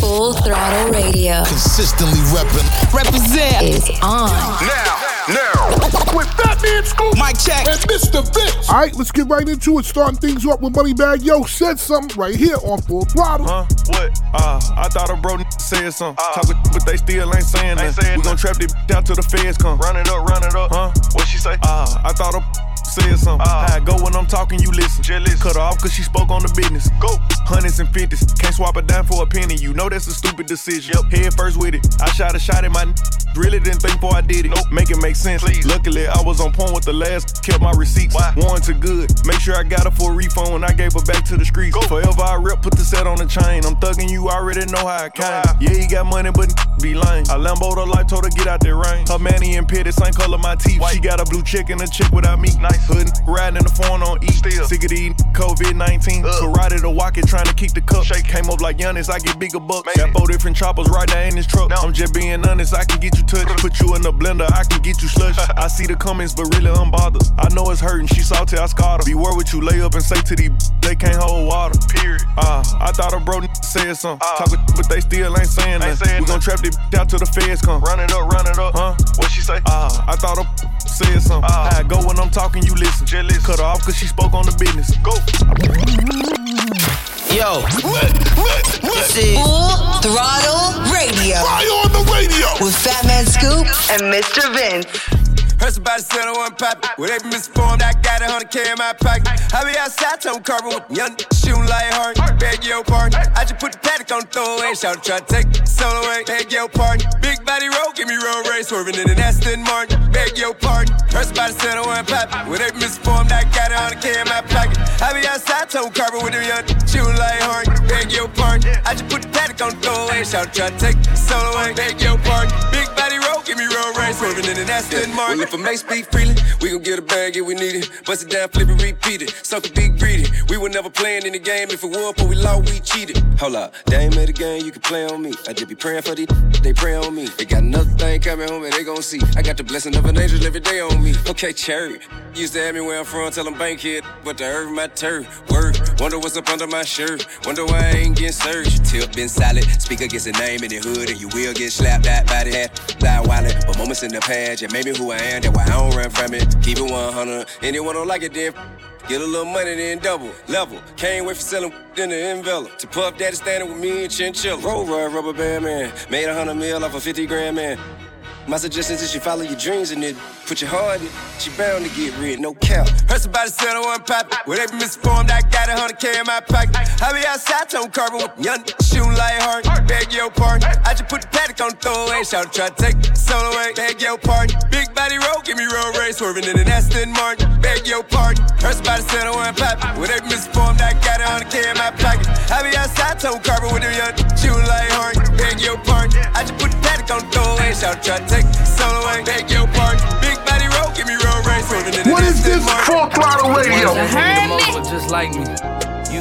Full Throttle Radio. Consistently repping. Represent is on. Now, now, with that Man Scoop, Mic check. and Mr. Vince. All right, let's get right into it. Starting things off with Moneybagg Yo said something right here on Full Throttle. Huh? What? Uh, I thought a bro n- said something. Uh. Talking, but they still ain't saying Ain't nothing. saying We gon' trap this down till the feds come. Run it up, run it up. Huh? What she say? Uh, I thought a said something. Uh. How I go when I'm talking, you listen. Listen. Cut her off cause she spoke on the business. Go. Hundreds and fifties. Can't swap a dime for a penny. You know that's a stupid decision. Yep. Head first with it. I shot a shot at my n- Really didn't think before I did it. Nope. Make it make sense. Please. Luckily, I was on point with the last. Kept my receipts. Why? Warranted good. Make sure I got her for a refund when I gave her back to the streets. Go. Forever I rep, put the set on the chain. I'm thugging you, already know how I came. Yeah, he got money, but be lame. I Lambo the life, told her get out that rain. Her manny and pitted, same color my teeth. White. She got a blue chick and a chick without me. Nice. Hood riding in the phone on E. Still. Sick of these COVID 19. Ugh. Karate to walk it, trying to kick the cup. Shake. Came up like Giannis, I get bigger bucks. Maybe. Got four different choppers right there in this truck. No. I'm just being honest, I can get you touched. Put you in the blender, I can get you slush. I see the comments, but really I'm bothered. I know it's hurting, she salty, I scarred her. Beware what you lay up and say to these, they can't hold water. Period. Uh, I thought a bro n- said something. Uh. Talking, but they still ain't saying Ain't nothing. saying we gon' trap this out till the feds come. Run it up, run it up. Huh? What she say? Uh, I thought a said something. Uh. I go when I'm talking, you listen. Just listen. Cut her off cause she spoke on the business. Go. Yo, Lit, lit, lit. this is Full Throttle Radio. Fire on the radio. With Fat Man Scoop and Mr. Vince. Heard somebody said I want pop it. Well, they been misinformed, I got a hundred K in my pocket. I be outside, tone carbon with young shooting like hard. Beg your pardon. I just put the paddock on the throwaway. Shout try to take the solo away. Beg your pardon. Big body roll, give me road race. Swerving in an Aston Martin. Beg your pardon. Heard somebody said I want pop it. Well, they been misinformed, I got a hundred K in my pocket. I be outside, tone carbon with them young shooting like hard. Beg your pardon. I just put the paddock on the throwaway. Shout try to take the solo away. Beg your pardon. Big body give me road race. Swerving in an Aston Martin. Well, if I may speak freely, we gon' get a bag if we need it. Bust it down, flip it, repeat it. Suck a big greedy. We were never playing in the game. If it won, but we lost, we cheated. Hold up, they ain't made a game, you can play on me. I just be praying for these, they pray on me. They got another thing coming home and they gon' see. I got the blessing of an angel every day on me. Okay, cherry. Used to have me where I'm from, tell them bank kid, but the earth my turf. Word, wonder what's up under my shirt. Wonder why I ain't getting searched. Tip been solid, speak against a name in the hood, and you will get slapped out by the head. Die but moments in the past, yeah, made me who I am, that's why I don't run from it. Keep it 100. Anyone don't like it, then get a little money, then double. Level. Can't wait for selling in the envelope. To Puff Daddy standing with me and Chinchilla. Roll rubber band man. Made hundred mil off a 50 grand man. My suggestion is you follow your dreams and then put your heart in it. She bound to get rid, no cap. Heard somebody said I want pop it. Well, they been misinformed, I got a hundred K in my pocket. I be outside, tone carbon with young shooting like hard. Beg your pardon. I just put the paddock on the throwaway. Shout try to take the solo away. Beg your pardon. Big body roll, give me road race. Swerving in an Aston Martin. Beg your pardon. Heard somebody said I want pop it. Well, they been misinformed, I got a hundred K in my pocket. I be outside, tone carbon with young shooting like hard. Beg your pardon. I just Shout try to take solo away. Beg your pardon. Big body roll, give me road race. Swerving in an What is this Martin. Full Throttle Radio? Ones that hate me the most look just like me.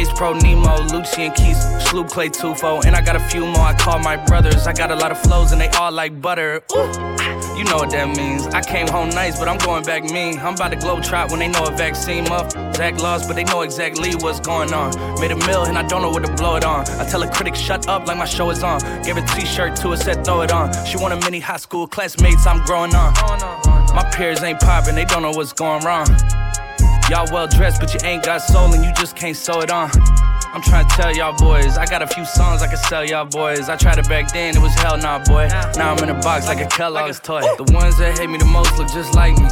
Ace Pro Nemo, Lucian Keys, Sloop Clay Tufo, and I got a few more I call my brothers. I got a lot of flows and they all like butter. Ooh. You know what that means. I came home nice, but I'm going back mean. I'm about to globe trot when they know a vaccine up. Zach lost, but they know exactly what's going on. Made a mill and I don't know what to blow it on. I tell a critic, shut up like my show is on. Gave a t shirt to her, said throw it on. She want a mini high school classmates, I'm growing on. My peers ain't popping, they don't know what's going wrong. Y'all well dressed, but you ain't got soul and you just can't sew it on. I'm trying to tell y'all boys, I got a few songs I can sell y'all boys. I tried it back then, it was hell nah, boy. Now I'm in a box like a Kellogg's toy. The ones that hate me the most look just like me.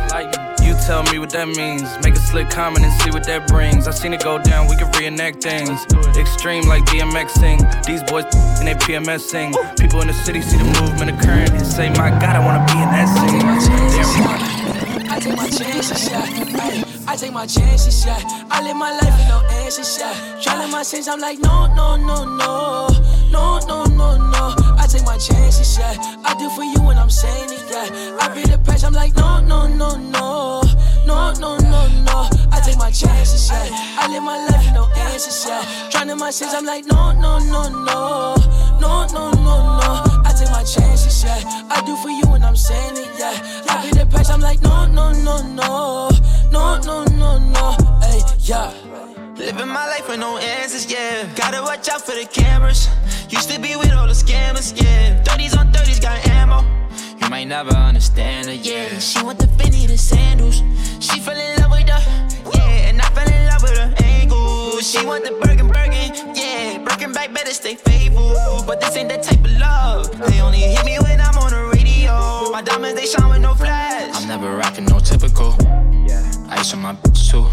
You tell me what that means. Make a slick comment and see what that brings. I seen it go down, we can reenact things. Extreme like BMXing. These boys and they PMSing. People in the city see the movement occurring and say, My God, I wanna be in that scene. Damn. I take my chances, yeah. Ay, I take my chances, yeah. I live my life with no answers, yeah. Trying my sins, I'm like, no, no, no, no. No, no, no, no. I take my chances, yeah. I do for you when I'm saying it, yeah. I be the patch, I'm like, no, no, no, no. No, no, no, no. I take my chances, yeah. I live my life with no answers, yeah. Trying to my sins, I'm like, no, no, no, no. No, no, no, no. I take my chances, yeah. I do for you when I'm saying it, yeah. I be the patch, I'm like, no, no, no, no. No, no, no, no. Hey, yeah. Living my life with no answers, yeah. Gotta watch out for the cameras. Used to be with all the scammers, yeah. 30s on 30s got ammo. You might never understand her, yeah. She want the Fendi, the sandals. She fell in love with her, yeah. And I fell in love with her angles. She want the Birkin, Birkin, yeah. Birkin back, better stay faithful. But this ain't that type of love. They only hit me when I'm on the radio. My diamonds, they shine with no flash. I'm never rocking no typical. Yeah. Ice on my bitch too.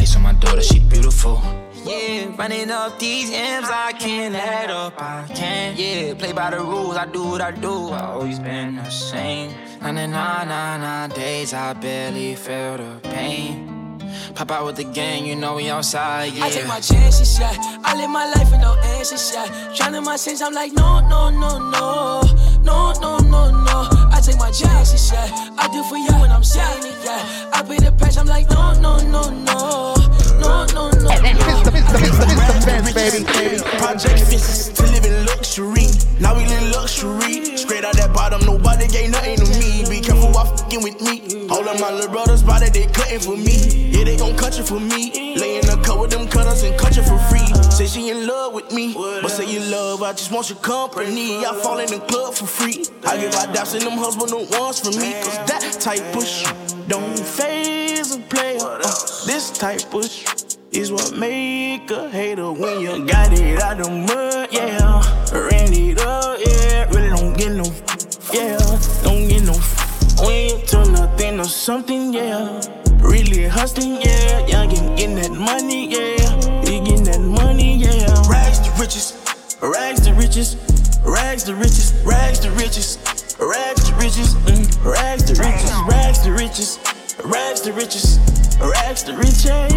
Ice on my daughter, she beautiful. Yeah, running up these M's, I can't add up, I can't. Yeah, play by the rules, I do what I do. I always been the same. Nine and nine, nine, nine days, I barely feel the pain. Pop out with the gang, you know we outside, yeah. I take my chances, yeah. I live my life with no answers, yeah. Trying my sins, I'm like, no, no, no, no. No, no, no, no. I take my chances, yeah. I do for you when I'm saying it, yeah. I be the patch, I'm like, no, no, no, no. No, no, no, no. Mr. Mr. Mr. Mr. Baby, baby. Project fences to live in luxury. Now we live in luxury. Straight out that bottom, nobody gave nothing to me. Be careful while fucking with me. All of my little brothers spotted, they cutting for me. Yeah, they gon' cut you for me. Lay in the cut with them cutters and cut you for free. Say she in love with me, but say you love, I just want your company. I fall in the club for free. I give out daps in them husband no ones for me. Cause that type of shit don't phase a player. Uh, this type of shit is what make a hater when you got it out the mud, yeah. Ran it up, yeah. Really don't get no, yeah. Don't get no. When you turn nothing or something, yeah. Really hustling, yeah. Young and getting that money, yeah. You getting that money, yeah. Rags to riches, rags to riches, rags to riches, rags to riches, rags to riches, mm. rags to riches, rags to riches, rags to riches, rags to riches, rags to riches, yeah.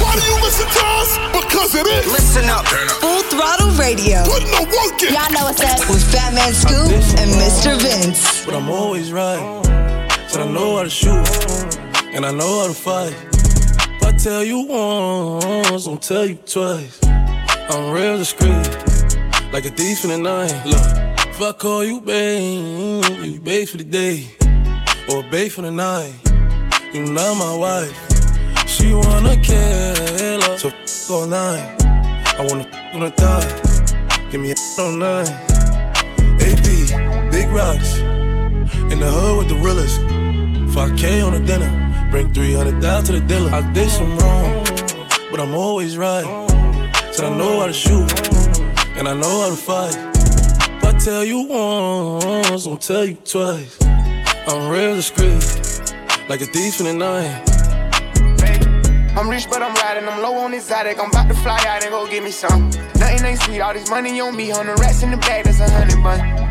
Why do you listen to us? Because it is. Listen up. Full Throttle Radio. Putting the work in. Y'all know what's up. With Fat Man Scoop and Mr. Vince. But I'm always right. Said I know how to shoot. And I know how to fight. If I tell you once, don't tell you twice. I'm real discreet. Like a thief in the night. Look, if I call you babe, you babe for the day. Or babe for the night. You not my wife. She wanna kill her, so f all night. I wanna f on the thigh. Give me a on nine. AP, big rocks. In the hood with the realest. 5K on the dinner. Bring 300 down to the dealer. I did some wrong, but I'm always right. Said I know how to shoot, and I know how to fight. Tell you once, don't tell you twice. I'm real discreet, like a thief in the night. I'm rich, but I'm riding. I'm low on exotic. I'm about to fly out and go get me some. Nothing ain't sweet. All this money on me. On the rats in the bag, that's a hundred bun.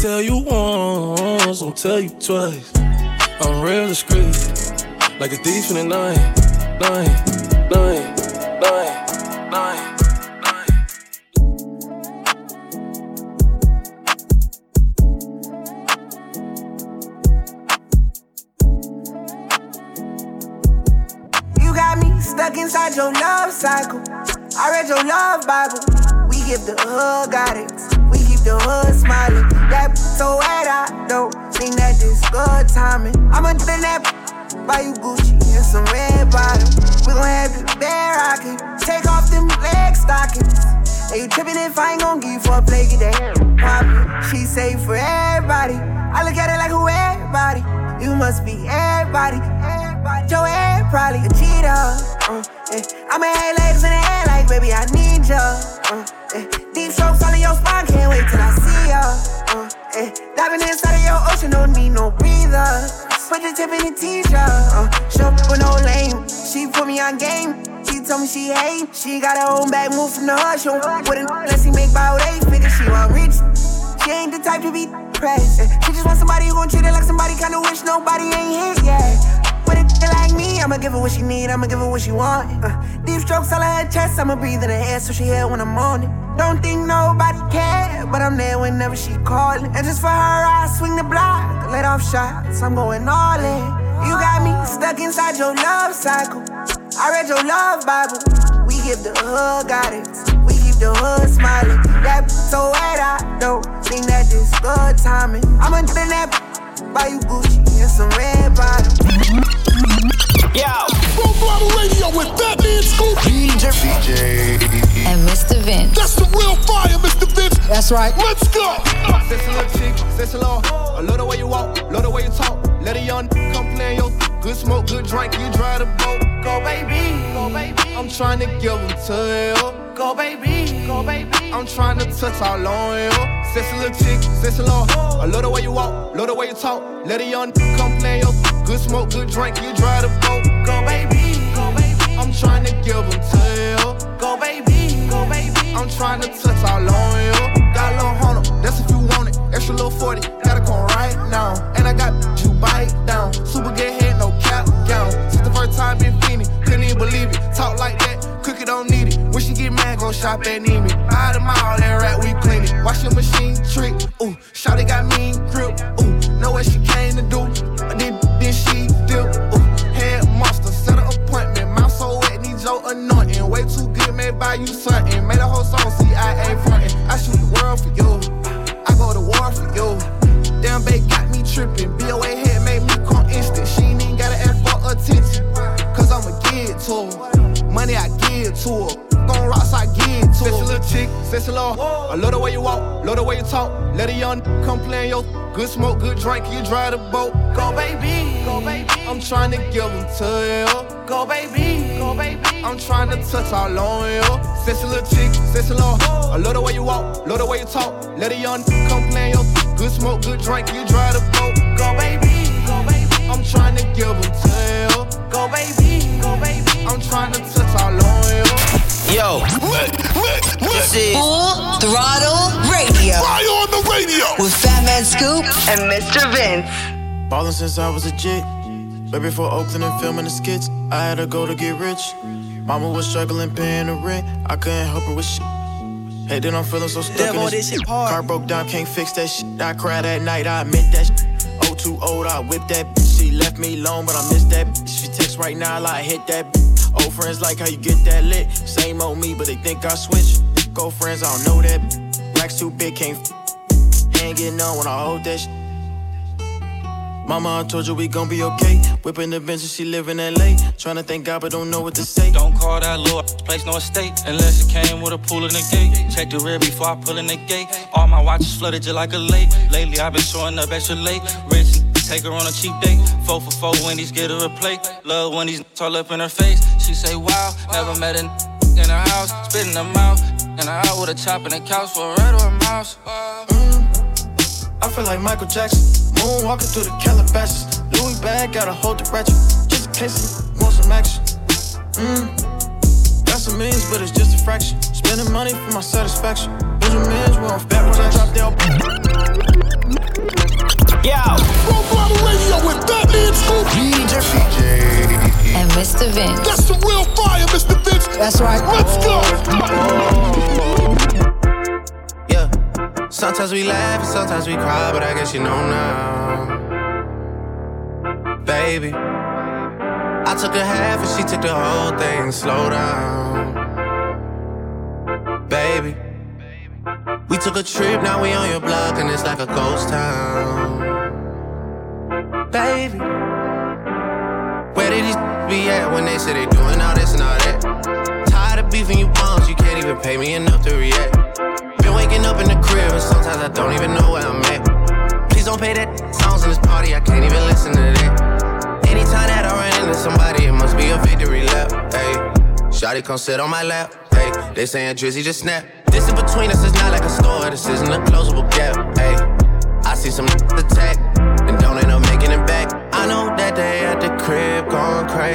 Tell you once, don't tell you twice. I'm real discreet, like a thief in the night, night, night, night, night. You got me stuck inside your love cycle. I read your love Bible. We give the hood guidance. We keep the hood smiling. That so wet, I don't think that this good timing. I'ma in that buy you Gucci and some red bottoms. We gon' have the bear rockin', take off them leg stockings. Hey, you trippin' if I ain't gon' give you for a play, hair poppin'. She say for everybody, I look at it like who everybody. You must be everybody, everybody. Your head probably a cheater. Uh, yeah. I'ma have legs in the air like, baby, I need ya. Uh, yeah. Deep strokes all in your spine, can't wait till I see ya. Uh. Diving inside of your ocean, don't need no breather. Put the tip in the t-shirt. Uh, shop with no lame. She put me on game. She told me she hate. She got her own bag, move from the hush. Wouldn't let she make about eight figures. She want rich. She ain't the type to be pressed. She just want somebody who gon' treat her like somebody kinda wish nobody ain't hit yet. But it like me, I'ma give her what she need, I'ma give her what she want. Uh, deep strokes all her chest, I'ma breathe in her air so she hear when I'm on it. Don't think nobody care, but I'm there whenever she callin'. And just for her, I swing the block, let off shots, I'm going all in. You got me stuck inside your love cycle. I read your love Bible. We give the hood guidance. We keep the hood smiling. That so wet, I don't think that this good timing. I'ma do that buy you Gucci and some red bottoms. Yo, Full Throttle Radio with Fatman Scoop, DJ, DJ, and Mr. Vince. That's the real fire, Mr. Vince. That's right. Let's go. Sexy little chick, sexy little. I love the way you walk, love the way you talk. Let a young come play your good smoke, good drink. You drive the boat. Go baby, go baby. I'm trying to give them to you. Go baby, go baby. I'm trying to touch all on you. Sexy little chick, sexy little. I love the way you walk, love the way you talk. Let a young come play your good smoke, good drink. You drive the boat. Go baby, go baby. I'm trying to give them you. Go baby, go baby. I'm trying to touch all on you. Got a little hundred, that's if you want it. Extra little 40, gotta come right now. And I got you bite down. Super get head, no cap gown. Since the first time been feeling, couldn't even believe it. Talk like that, cookie don't need it. When she get mad, go shop at Neiman. Buy the mall, that rat, we clean it. Wash your machine trick, ooh. Shawty got mean anointing. Way too good, may buy you something. Made a whole song, CIA frontin'. I shoot the world for you. I go to war for you. Damn, babe got me tripping. BOA head made me come instant. She ain't even gotta ask for attention. Cause I'ma give it to her. Money I give to her. Sexy little chick, sexy little. I love the way you walk, love the way you talk. Let a young come play your good smoke, good drink. You drive the boat. Go baby, go baby. I'm trying to give them to you. Go baby, go baby. I'm trying to touch all on you. Sexy little chick, sexy little. I love the way you walk, love the way you talk. Let a young come play your good smoke, good drink. You drive the boat. Go baby, go baby. I'm trying to give them to you. Go baby, go baby. I'm trying to touch all on you. Yo, lit, this is Full Throttle Radio. Fire on the radio with Fatman Scoop and Mr. Vince. Ballin' since I was a jit. Way before Oakland and filming the skits, I had to go to get rich. Mama was struggling paying the rent, I couldn't help her with shit. Hey, then I'm feeling so stuck in this, shit Car broke down, can't fix that shit. I cried at night, I admit that shit. Oh, too old, I whipped that bitch. She left me alone, but I miss that bitch. She text right now, like hit that bitch. Old friends like how you get that lit. Same old me, but they think I switch. Go friends, I don't know that. Racks too big, can't f- getting on when I hold that shit. Mama, I told you we gon' be okay. Whipping the bench and she live in LA. Tryna thank God, but don't know what to say. Don't call that little place no estate unless it came with a pool in the gate. Check the rear before I pull in the gate. All my watches flooded just like a lake. Lately I've been showing up extra late. Rich take her on a cheap date. Four for four Wendy's get her a plate. Love when these all up in her face. She say wow, never met a in her house, spitting them out. And I out with a chop in the couch for a rat or a mouse. I feel like Michael Jackson, moonwalking through the Calabasas. Louis bag, gotta hold the ratchet, just in case he wants some action. Mm. Got some means, but it's just a fraction. Spending money for my satisfaction. Benjamins, we're on fat when I drop down. Yo, Full Throttle Radio with Fatman Scoop, DJ, and Mr. Vince. That's the real fire, Mr. Vince. That's right. Let's go. Yeah. Sometimes we laugh and sometimes we cry, but I guess you know now. Baby. I took a half and she took the whole thing. Slow down. Baby. We took a trip, now we on your block, and it's like a ghost town. Baby. Where did these be at when they say they doing all this and all that? Tired of beefing you bums, you can't even pay me enough to react. Been waking up in the crib and sometimes I don't even know where I'm at. Please don't pay that songs in this party, I can't even listen to that. Anytime that I run into somebody, it must be a victory lap. Hey, Shotty come sit on my lap. Hey, they saying Drizzy just snap. This in between us is not like a store,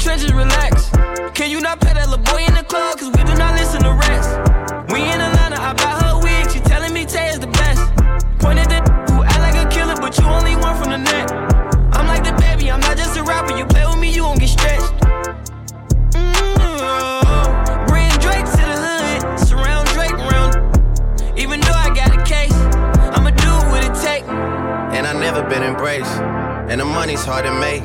Trenches, relax. Can you not pet that little boy in the club? Cause we do not listen to rest. We in Atlanta, I bought her wig. She telling me Tay is the best. Pointed the who act like a killer, but you only one from the net. I'm like the baby, I'm not just a rapper. You play with me, you gon' get stretched. Mm-hmm. Bring Drake to the hood, surround Drake around. Even though I got a case, I'ma do what it take. And I never been embraced, and the money's hard to make.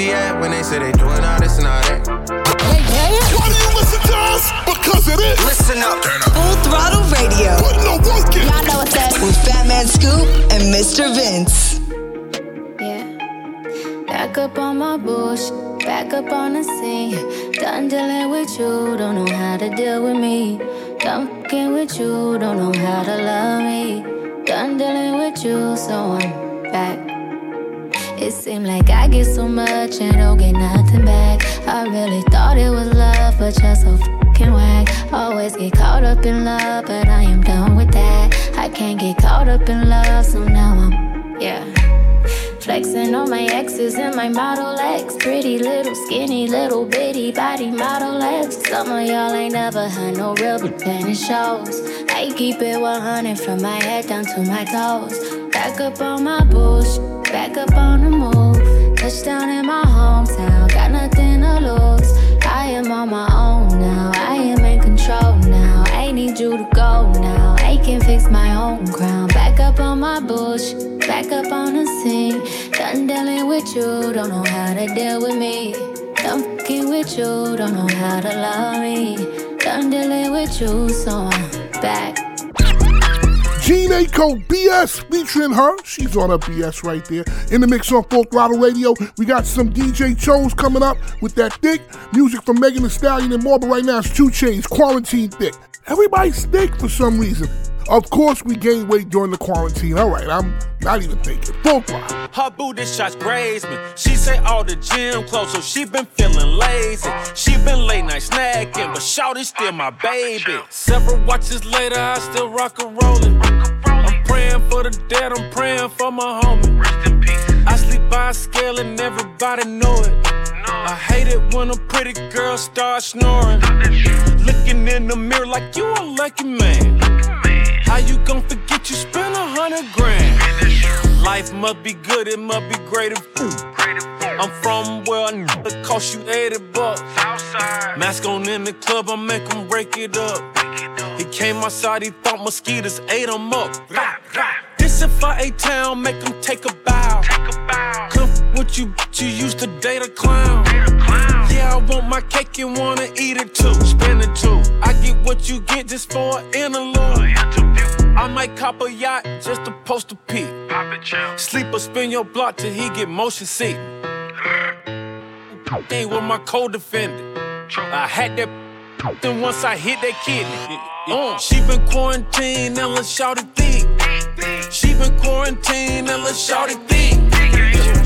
Where these be at when they say they doing all this and all that? Why do you listen to us? Because it is. Listen up. Full throttle radio. Putting the work in. Y'all know what's up. With Fat Man Scoop and Mr. Vince. Yeah. Back up on my bush, back up on the scene. Done dealing with you, don't know how to deal with me. Done fucking with you, don't know how to love me. Done dealing with you, so I'm back. It seemed like I get so much and don't get nothing back. I really thought it was love, but you're so fucking whack. Always get caught up in love, but I am done with that. I can't get caught up in love, so now I'm, yeah. Flexing on my exes and my Model X. Pretty little, skinny, little bitty body Model X. Some of y'all ain't never had no real, but shows. I keep it 100 from my head down to my toes. Back up on my bullshit, back up on the move. Touchdown in my hometown, got nothing to lose. I am on my own now, I am in control now. I need you to go now, I can fix my own crown. Back up on my bullshit, back up on the scene. Done dealing with you, don't know how to deal with me. Done fucking with you, don't know how to love me. Done dealing with you, so I'm back. Jhené Aiko BS featuring her. She's on her BS right there. In the mix on Full Throttle Radio. We got some DJ Chose coming up with that thick. Music from Megan Thee Stallion and more, but right now it's 2 Chainz, Quarantine Thick. Everybody's thick for some reason. Of course, we gained weight during the quarantine. All right, I'm not even thinking. Full throttle. Her booty shots graze me. She say all the gym clothes, so she been feeling lazy. She been late night snacking, but Shawty still my baby. Several watches later, I still rock and rollin'. I'm praying for the dead, I'm praying for my homie. I sleep by a scale and everybody know it. I hate it when a pretty girl starts snoring. Looking in the mirror like you a lucky man. How you gon' forget you spent a hundred grand? Life must be good, it must be great if I'm from where I it cost you 80 bucks. Mask on in the club, I make him break it up. He came outside, he thought mosquitoes ate him up. This if I ate town, make him take a bow. Come with you, you used to date a clown. Yeah, I want my cake and wanna eat it too. Spend it too. I get what you get just for an interlude. I might cop a yacht just to post a peek. Sleep or spin your block till he get motion sick. Ain't with my co-defendant. I had that then once I hit that kidney. Uh, she been quarantined and let's shout it thick. She been quarantined and let's shout it thick.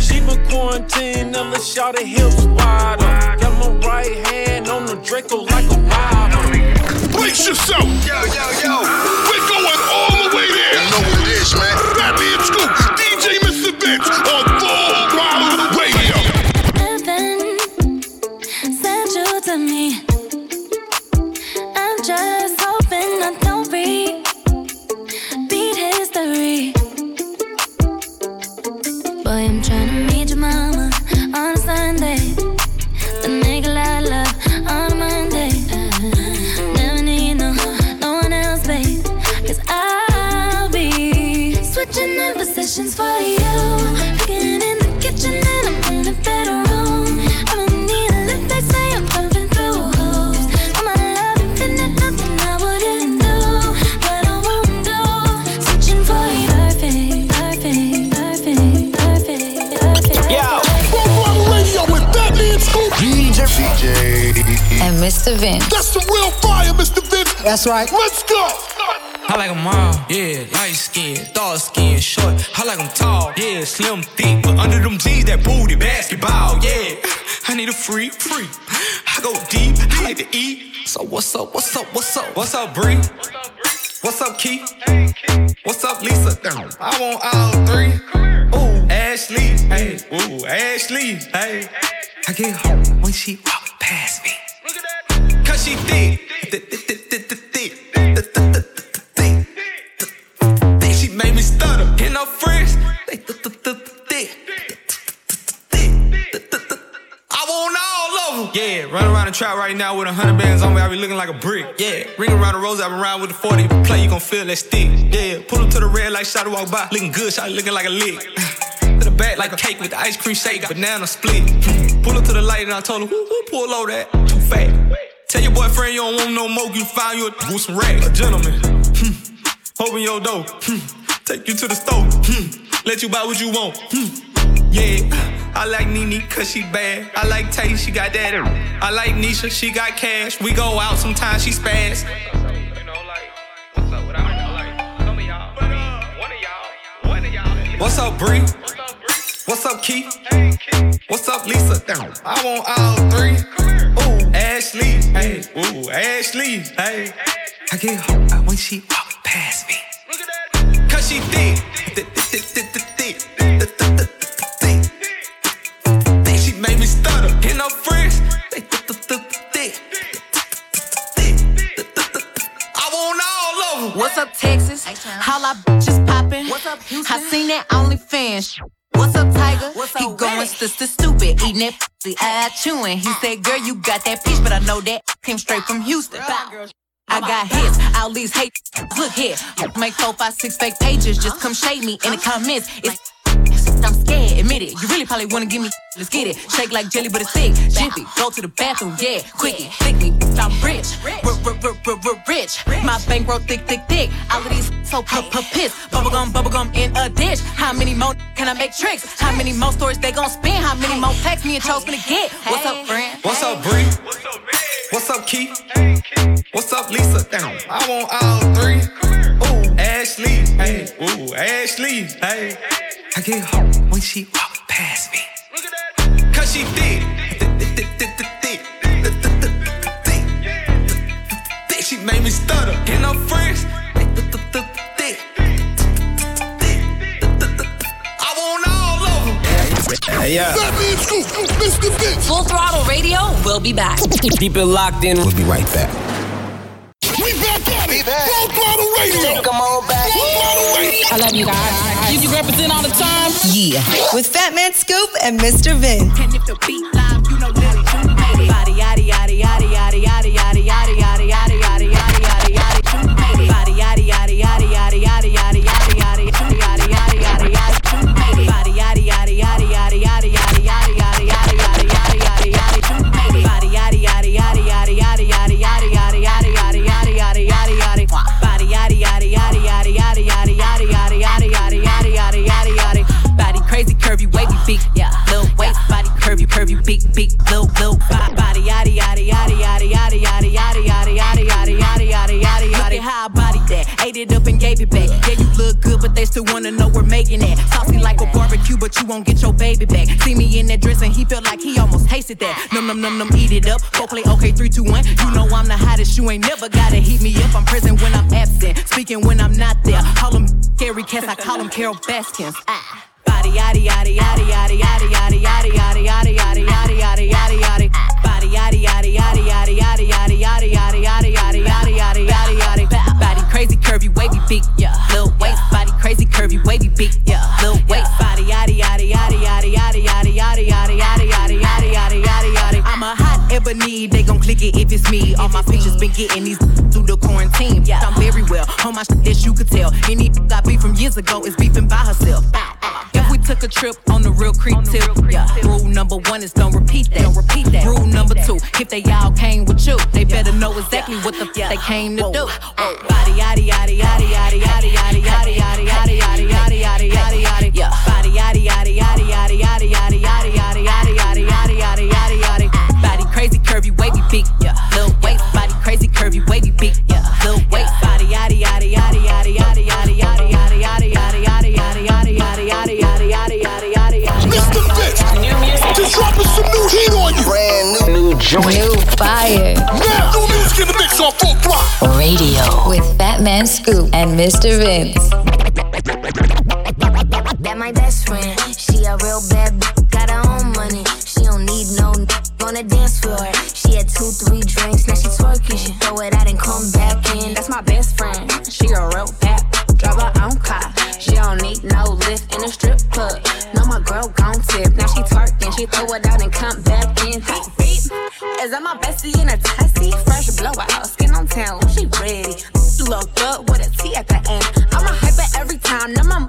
She been quarantined, and let's shout the hips wide up. Got my right hand on the Draco like a wild. Brace yourself. Yo, yo, yo. We're going all the way there. You know what it is, man. Fat Man Scoop, Mr. Vince. That's the real fire, Mr. Vince. That's right. Let's go. I like 'em all, yeah, light skin, dark skin, short. I like 'em tall, yeah, slim, thick, but under them jeans, that booty, basketball, yeah. I need a freak, freak. I go deep, I like to eat. So what's up, what's up, what's up, what's up, Bree? What's up, Keith? What's up, Lisa? I want all three. Ooh, Ashley, hey, ooh, Ashley, hey. I get home when she walk past me. Cause she thick, she made me stutter. And her friends. I want all of them. Yeah, run around the trap right now with a hundred bands on me. I be looking like a brick. Yeah, ring around the rose, I been around with the 40. If you play, you gon' feel that stick. Yeah, pull up to the red light, shot walk by. Looking good, shot looking like a lick. to the back like a cake with the ice cream shake, banana split. Pull up to the light and I told her, who, who pull over that? Too fat. Boyfriend you don't want no more, you find you a with some racks. A gentleman. Hmm. Open your door. Hmm. Take you to the store. Hmm. Let you buy what you want. Hmm. Yeah, I like Nene cause she bad. I like Tay, she got that. I like Nisha, she got cash. We go out sometimes, she spaz. What's up, Bree? What's up, Keith? What's up, Lisa? I want all three. Ashley, hey, ooh, Ashley, hey. I get hot when she walk past me. Cause she thick, thick, thick, thick, thick, thick, thick, thick. She made me stutter, get no friends. Thick, thick, thick, thick, thick. I want all of them. What's up, Texas? How I bitches poppin'? What's up, Houston? I seen that OnlyFans. What's up, Tiger? What's up, he going sister stupid, eating that pussy, eye chewing. He said, "Girl, you got that peach, but I know that came straight from Houston." I got hits, all these hate. Look here, make four, five, six fake pages. Just come shade me in the comments. It's I'm scared, admit it. You really probably wanna give me. Let's get it. Shake like jelly, but it's thick. Jiffy, go to the bathroom, yeah. Quickie, thick me, I'm rich. Rich. My bankroll thick, thick, thick. All of these so p- p- piss. Bubblegum, bubblegum in a dish. How many more can I make tricks? How many more stories they gon' spin? How many more texts me and Chose gonna get? What's up, friend? What's up, Bree? What's up, man? What's up, Keith? What's up, Lisa? I want all three. Ooh, Ashley, hey, ooh, Ashley, hey. I get home when she walk past me. Cause she thick. Yeah. Full Throttle Radio, we'll be back. Keep it locked in. We'll be right back. We back at it. Full Throttle Radio. Come on back. Full Throttle Radio. I love you guys. You can represent all the time. Yeah. With Fat Man Scoop and Mr. Vince. Like barbecue, but you won't get your baby back. See me in that dress and he felt like he almost tasted that. Num num num num, eat it up. Go play okay, three, two, one. You know I'm the hottest. You ain't never gotta heat me up. I'm present when I'm absent, speaking when I'm not there. Call them scary cats, I call them Carole Baskins. Ah. Body yaddy yaddy yaddy yaddy yaddy yaddy yaddy yaddy yaddy yaddy yaddy yaddy yaddy yaddy. Body yaddy yaddy yaddy yaddy yaddy yaddy yaddy yaddy curvy wavy big yeah. Little waist body crazy curvy wavy big yeah. Little waist body yaddy yaddy yaddy yaddy yaddy yaddy yaddy yaddy yaddy yaddy yaddy yaddy yaddy yaddy. I'm a hot ebony, they gon' click it if it's me. All my pictures been getting these through the quarantine. I'm very well on my shit as you could tell. Any got beef from years ago is beefing by herself. Took a trip on the real creep tip, yeah. Rule number one is don't repeat that. Don't repeat that. Rule number two, if they all came with you, they better know exactly what the f- they came to do. Body yaddy yaddy yaddy yaddy yaddy yaddy yaddy yaddy yaddy yaddy yaddy yaddy yaddy yaddy. Yeah. Body yaddy yaddy yaddy yaddy yaddy yaddy yaddy yaddy yaddy yaddy yaddy yaddy yaddy yaddy. Body crazy curvy wavy big, yeah. Joint. New fire. Now, new music in the mix on full throttle. Radio with Fat Man Scoop and Mr. Vince. That my best friend. She a real bad b- got her own money. She don't need no n- on the dance floor. She had two, three drinks, now she twerking. She throw it out and come back in. That's my best friend. She a real bad drive her own car. She don't need no lift in a strip That my bestie in a testy? Fresh blowout, skin on town, she ready. Look good with a T at the end. I'm a hyper every time. Now my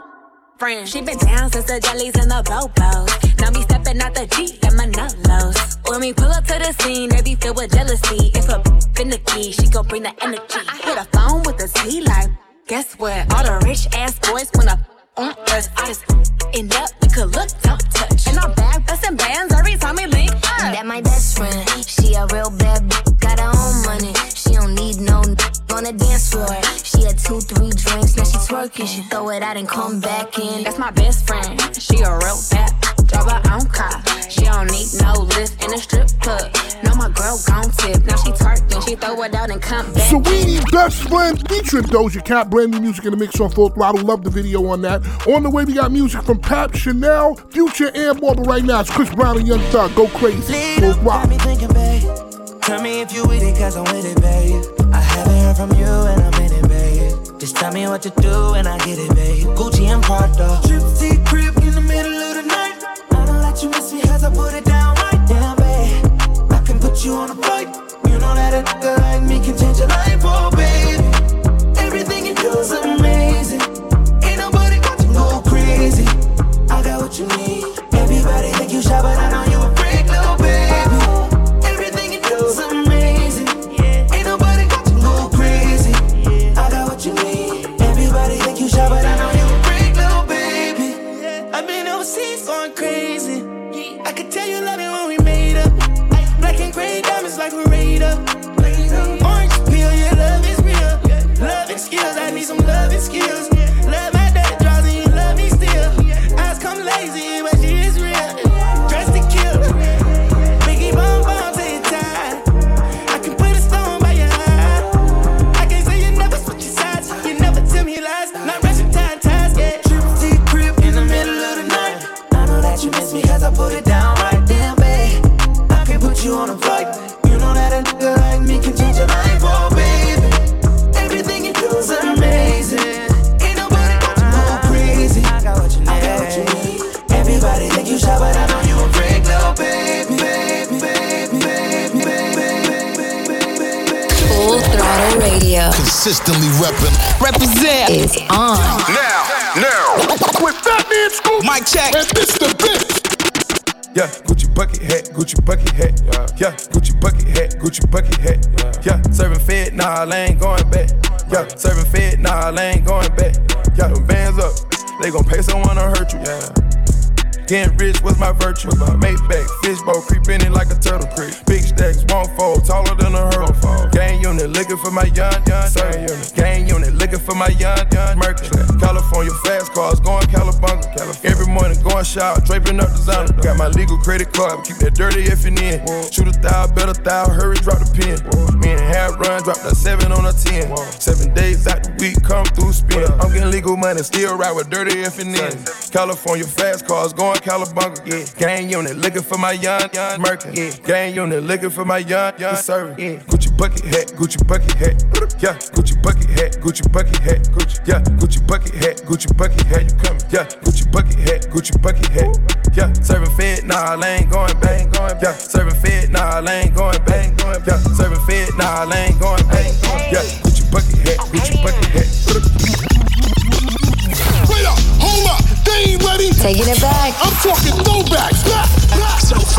friend, she been down since the jellies and the bobos. Now me stepping out the Jeep, got my nullos. When we pull up to the scene, they be filled with jealousy. If a finicky, she gon' bring the energy. I hit a phone with a T like. Guess what? All the rich ass boys wanna on us. I just end up, we could look, don't touch. And I'm back busting bands every time we link up. That my best friend. She a real bad on the dance floor. She had two, three drinks, now she twerking. She throw it out and come back in. That's my best friend. She a real bad drive her own car. She don't need no lift in a strip club. No, my girl gon' tip. Now she twerking, she throw it out and come back. Saweetie Best Friend featuring Doja Cat. Brand new music in the mix on Full Throttle. Love the video on that. On the way, we got music from Pap, Chanel, Future, and more. But right now, it's Chris Brown and Young Thug. Go crazy. Full Throttle. me thinking, babe. Tell me if you with it, cause I'm with it, babe. From you and I'm in it, babe. Just tell me what to do and I get it, babe. Gucci and Prada. To crib in the middle of the night. I know that you miss me as I put it down right down, babe. I can put you on a flight. You know that a nigga like me can change your life, oh, Radio Consistently repping. Represent. is on. Now, now, with that Man Scoop, Mic check. and Mr. Vince. Yeah, Gucci bucket hat, Gucci bucket hat. Yeah, Gucci bucket hat, Gucci bucket hat. Yeah, serving fed, nah, I ain't going back. Yeah, serving fed, nah, I ain't going back. Yeah, them bands up, they gon' pay someone to hurt you. Yeah, Getting rich was my virtue. Maybach, fishbowl, creeping in like a turtle. Big stacks, won't fold, taller than a hurdle. Gang unit, looking for my young, young, unit. Gang unit, looking for my young, young, Mercury. California fast cars, going Calabunga. Every morning, going shower, draping up designer. Got my legal credit card, keep that dirty if in. Shoot a thou, bet a thou, hurry, drop the pin. Me and half run, drop the seven on a ten. Seven days out the week, come through spin. I'm getting legal money, still ride with dirty if in. California fast cars, going Calabunga. Yeah. Gang unit, looking for my young, young Mercury. Yeah. Gang unit, looking for my young, young servant. Yeah. Gucci bucket hat, Gucci bucket hat. Yeah, Gucci bucket hat, Gucci bucket hat. Gucci, yeah, Gucci bucket hat, Gucci bucket hat. You coming? Yeah, Gucci bucket hat, Gucci bucket hat. Yeah, serving fed, nah, I ain't going back. Yeah, serving fed, nah, I ain't going back. Yeah, serving fed, nah, I ain't going back. Yeah, Gucci bucket hat, Gucci bucket hat. Taking it back. I'm talking throwbacks. Back, back, so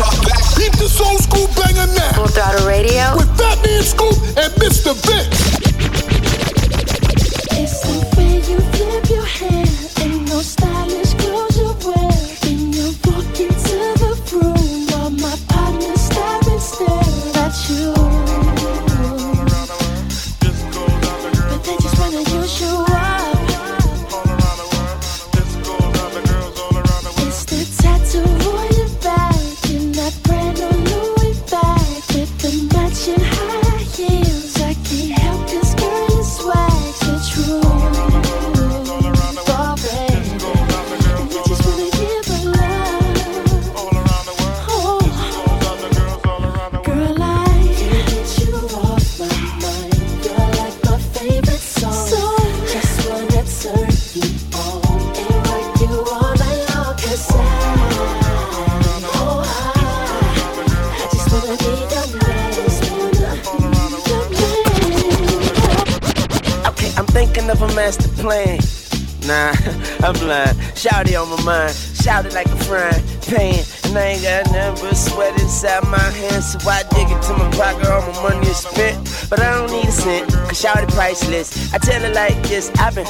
I've been.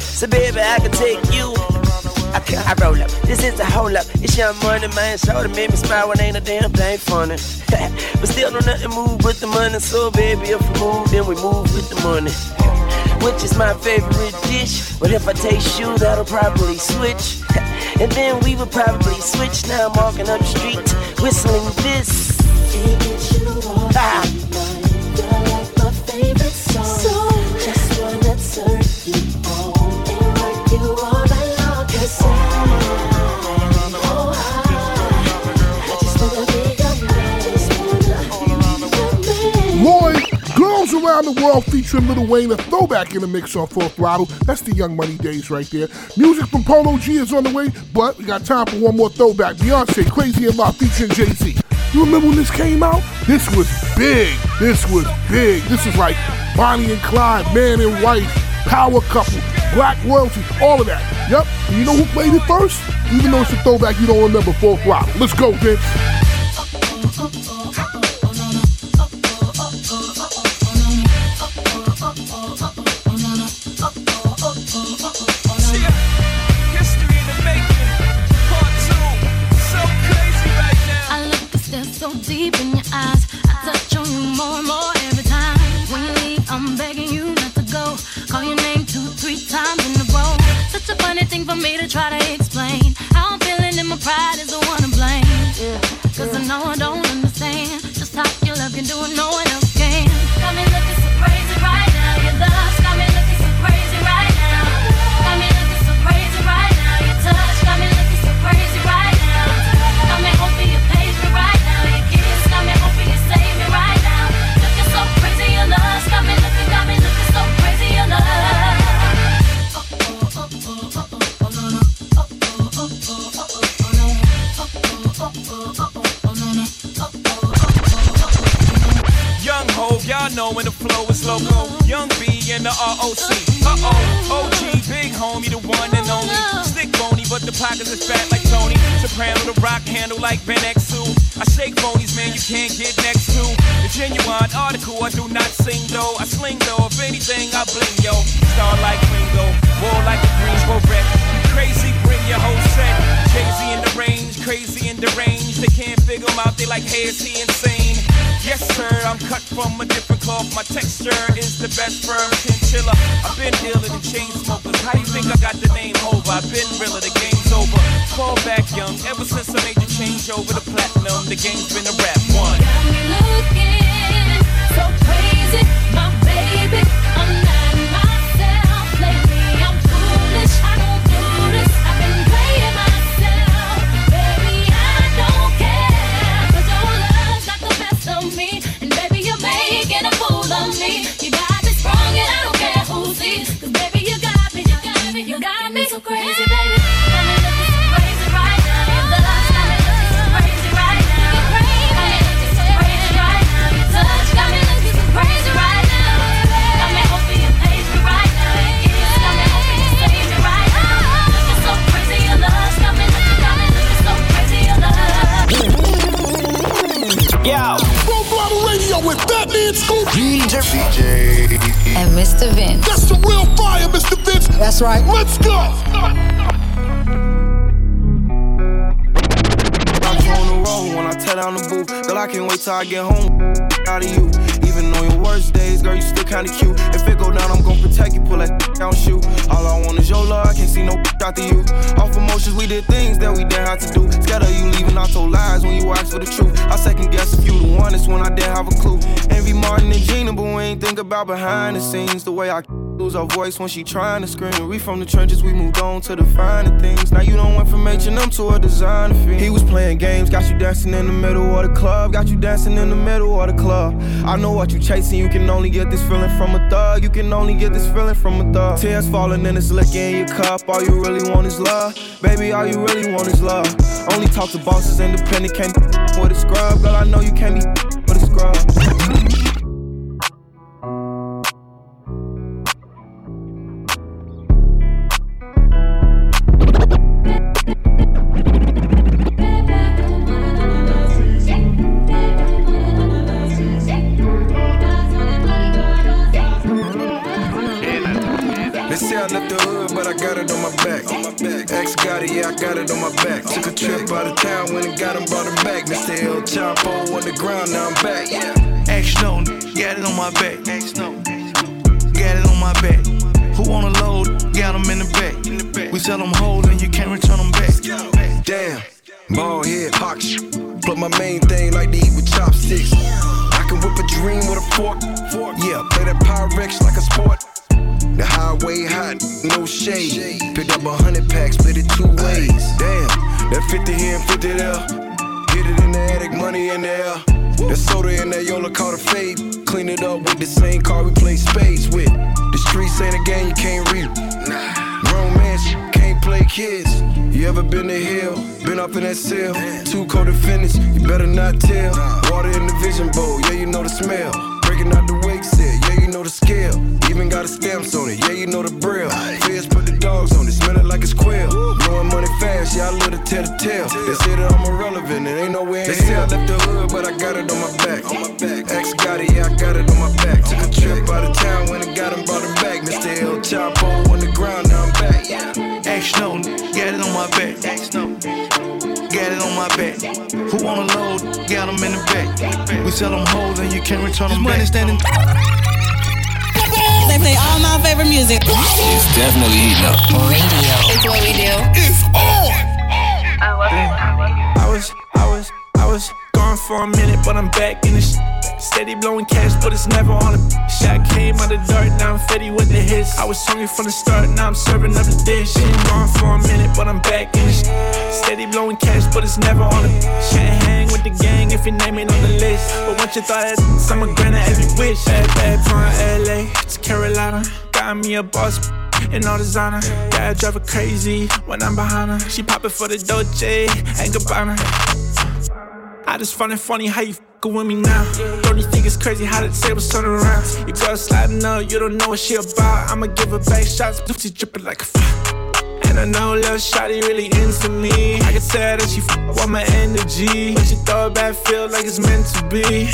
So baby, I can take you. I, can, I roll up. This is a hold up. It's your money, man. Show that made me smile when ain't a damn thing funny. but still, don't nothing move with the money. So, baby, if we move, then we move with the money. Which is my favorite dish. But if I taste you, that'll probably switch. and then we would probably switch. Now I'm walking up the street, whistling this. Ah. Around the World featuring Lil Wayne, a throwback in the mix on Full Throttle. That's the Young Money days right there. Music from Polo G is on the way, but we got time for one more throwback. Beyonce, Crazy in Love featuring Jay-Z. You remember when this came out? This was big. This was big. This is like Bonnie and Clyde, man and wife, power couple, black royalty, all of that. Yep. And you know who played it first? Even though it's a throwback, you don't remember Full Throttle. Let's go, Vince. y'all behind the scenes. The way I lose our voice when she trying to scream. We from the trenches, we moved on to the finer things. Now you don't went from H&M to a designer fiend. He was playing games, got you dancing in the middle of the club. Got you dancing in the middle of the club. I know what you chasing, you can only get this feeling from a thug. You can only get this feeling from a thug. Tears falling and it's liquor in your cup. All you really want is love. Baby, all you really want is love. Only talk to bosses, independent, can't be with a scrub. Girl, I know you can't be with a scrub. back. my back. Got it on my back. Who wanna load? Got them in the back. We sell them hoes and you can't return them money standing. They play all my favorite music. It's definitely eating up. Radio. It's what we do. It's on. I was, I was, I was gone for a minute, but I'm back in the. Steady blowing cash, but it's never on a shot. Came out of the dirt, now I'm fitty with the hits. I was hungry from the start, now I'm serving up the dish. Been gone for a minute, but I'm back in sh- Steady blowing cash, but it's never on a shot. Hang with the gang if your name ain't on the list. But once you thought that, I'm a granted every wish. Bad, bad from LA to Carolina. Got me a boss in all designer. Gotta drive her crazy when I'm behind her. She poppin' for the Dolce and Gabbana. I just find it funny how you fucking with me now. don't you think it's crazy how the tables turn around. Your girl sliding up, you don't know what she about. I'ma give her back shots, Lucy dripping like a fuck. And I know love, Shotty really into me. I can tell that she fuck with my energy. When she throw it back, feel like it's meant to be.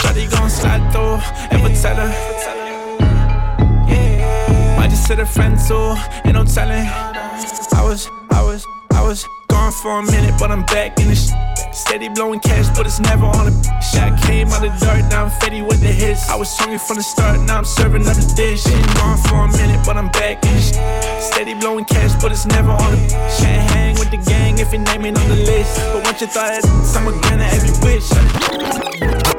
Shotty gon' slide through, ever tell her. Might just sit a friend too, ain't no telling. I was, I was, I was gone for a minute, but I'm back in the shit. Steady blowing cash, but it's never on a shot. Came out of dirt, now I'm fetty with the hits. I was hungry from the start, now I'm serving up the dish. Been gone for a minute, but I'm back in sh- Steady blowing cash, but it's never on a Can't hang with the gang if your name ain't on the list. But once you thought that, I'm a granted every wish.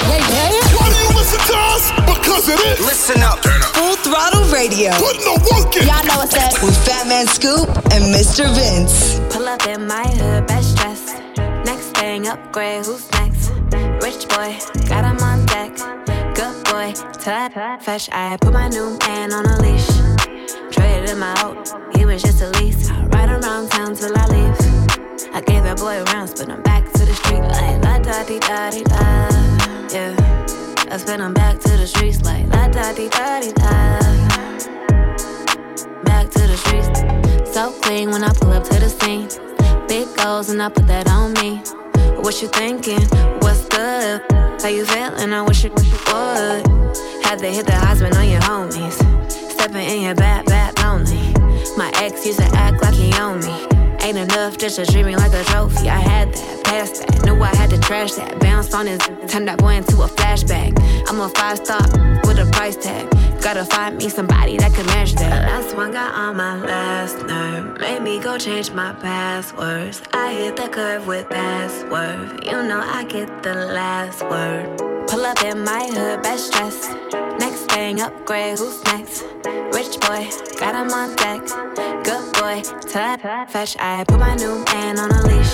Hey, hey. Why do you listen to us? Because it is. Listen up. Full throttle radio. Put no work in. Y'all know what's up. With Fat Man Scoop and Mr. Vince. Pull up in my hood, best dressed. Thing, upgrade, who's next? Rich boy, got him on deck. Good boy, tap, fresh. I put my new man on a leash. Traded him out, he was just a lease. Ride around town till I leave. I gave that boy rounds, but I'm back to the street like la da di da di da. Yeah, I spin him back to the streets like la da di da di da. Back to the streets, so clean when I pull up to the scene. Big goals and I put that on me. What you thinking? What's up? How you feeling? I wish you would. Had to hit the husband on your homies. Stepping in your bad, bad lonely. My ex used to act like he owned me. Ain't enough just to treat me like a trophy. I had that, passed that. Knew I had to trash that. Bounced on his, turned that boy into a flashback. I'm a five star with a price tag. Gotta find me somebody that can match that. The Last one got on my last nerve. Made me go change my passwords. I hit the curve with password. You know I get the last word. Pull up in my hood, best dressed. Next thing, upgrade, who's next? Rich boy, got him on deck. Good boy, tap, fetch. I put my new man on a leash.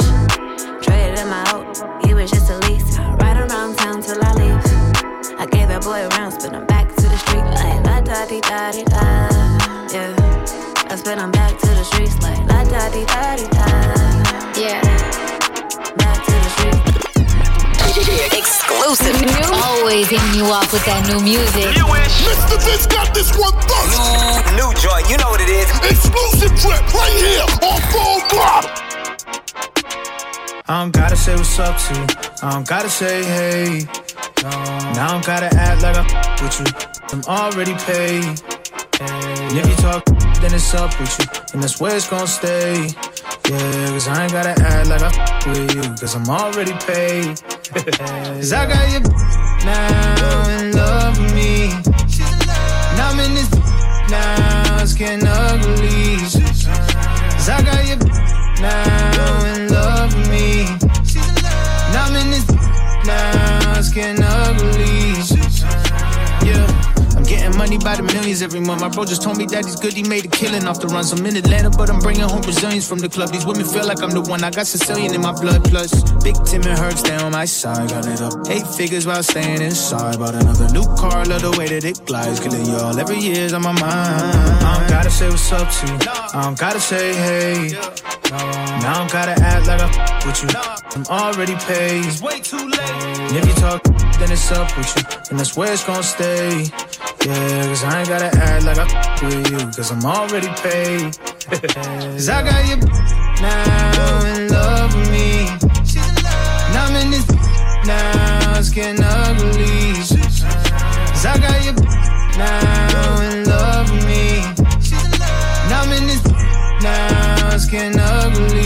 Traded him out, he was just a lease. I ride around town till I leave. I gave that boy rounds, Always hitting you off with that new music. Mr. Vince got this one first. New, new joint, you know what it is. Exclusive trip right here on Full Throttle. I don't gotta say what's up to you. I don't gotta say hey. No. Now I don't gotta act like I'm with you. I'm already paid. And if you talk, then it's up with you. And that's where it's gonna stay. Yeah, cause I ain't gotta act like I with you. Cause I'm already paid. Cause I got you now in love with me. And I'm in this now, it's getting ugly. Cause I got you now in love with me. And I'm in this now, it's getting ugly. Money by the millions every month. My bro just told me that he's good, he made a killing off the runs. I'm in Atlanta, but I'm bringing home Brazilians from the club. These women feel like I'm the one. I got Sicilian in my blood, plus Big Tim and Herc stay on my side. Got it up eight figures while staying inside. Bought another new car, love the way that it glides. Killing y'all every year's on my mind. I don't gotta say what's up to you. I don't gotta say hey. Now I don't gotta act like I with you. I'm already paid. It's way too late. And if you talk, then it's up with you. And that's where it's gonna stay. Yeah, cause I ain't gotta act like I with you. Cause I'm already paid. Cause I got you now in love with me. And I'm in this now, it's getting ugly. Cause I got you now in love with me. And I'm in this now, it's getting ugly.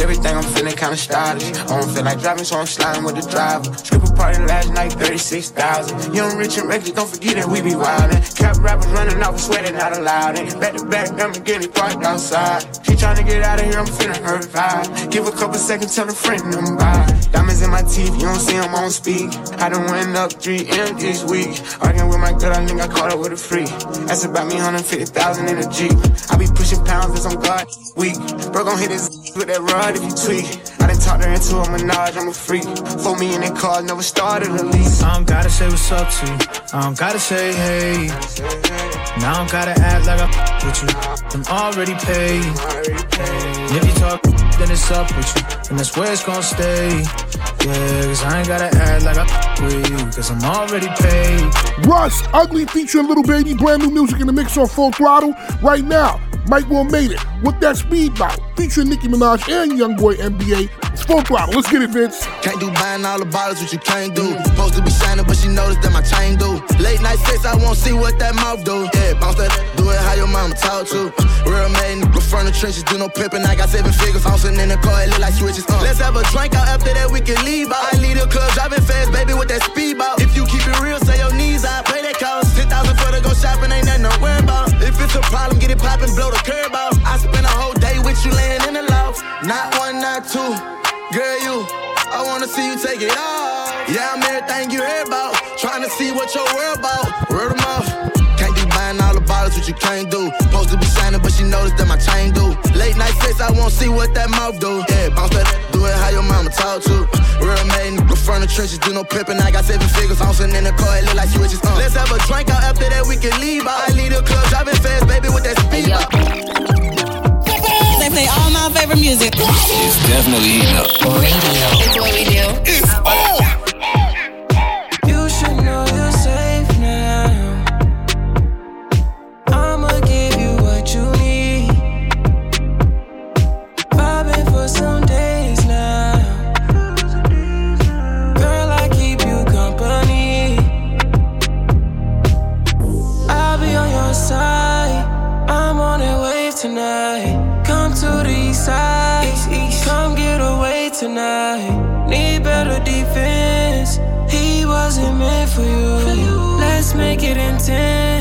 Everything I'm feeling kinda stylish. I don't feel like driving, so I'm sliding with the driver. Strip a party last night, 36,000. Young, rich, and reckless, don't forget that we be wildin'. Cap rappers running off, sweating allowed. And back to back, I'm getting parked outside. She tryna get out of here, I'm feeling her vibe. Give a couple seconds, tell a friend I'm by. Diamonds in my teeth, you don't see them on speak. I done went up 3M this week. Arguing with my girl, I think I caught her with a free. That's about me, 150,000 in a Jeep. I be pushing pounds as I'm God weak. Bro, gon' hit his with that rod if you tweak. I done talked her into a menage, I'm a freak. Four million in cars, never started a lease. I don't gotta say what's up to you. I don't gotta say hey. Now I don't gotta act like I with you. I'm already paid. And if you talk, then it's up with you. And that's where it's gonna stay. Yeah, cause I ain't gotta act like I with you, cause I'm already paid. Russ, Ugly featuring Lil Baby, brand new music in the mix on Full Throttle. Right now, Mike Will made it What That Speed Bout featuring Nicki Minaj and Youngboy NBA. It's Full Throttle. Let's get it, Vince. Can't do buying all the bottles, what you can't do. Supposed to be shining, but she noticed that my chain do. Late night sex, I won't see what that mouth do. Yeah, bounce that, do it how your mama talk to. Real man, nigga from the trenches, do no pimping. I got seven figures, I'm bouncing in the car, it look like switches. Uh. Let's have a drink out after that, we can leave out. I leave the club, driving fast, baby, with that speed ball. If you keep it real, say your knees, I pay that cost. 10,000 for to go shopping, ain't worry about. If it's a problem, get it poppin', blow the curb off. I spend a whole day with you laying in the loft. Not one, not two. Girl, you, I wanna see you take it off. Yeah, I'm everything you heard about. Trying to see what your world about. Word of mouth. What you can't do. Supposed to be shining, but she noticed that my chain do. Late night sex, I won't see what that mouth do. Yeah, bounce that, do it how your mama talk to. Real man, nigga from the trenches, do no pimping. I got seven figures, bouncing in the car, it look like switches. Uh. Let's have a drink out after that, we can leave out. I leave the club, driving fast, baby, with that speed out. They play all my favorite music. It's definitely heating up. Radio. It's what we do. It's on. For you. Let's make it intense.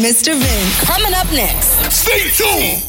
Mr. Vince. Coming up next. Stay tuned.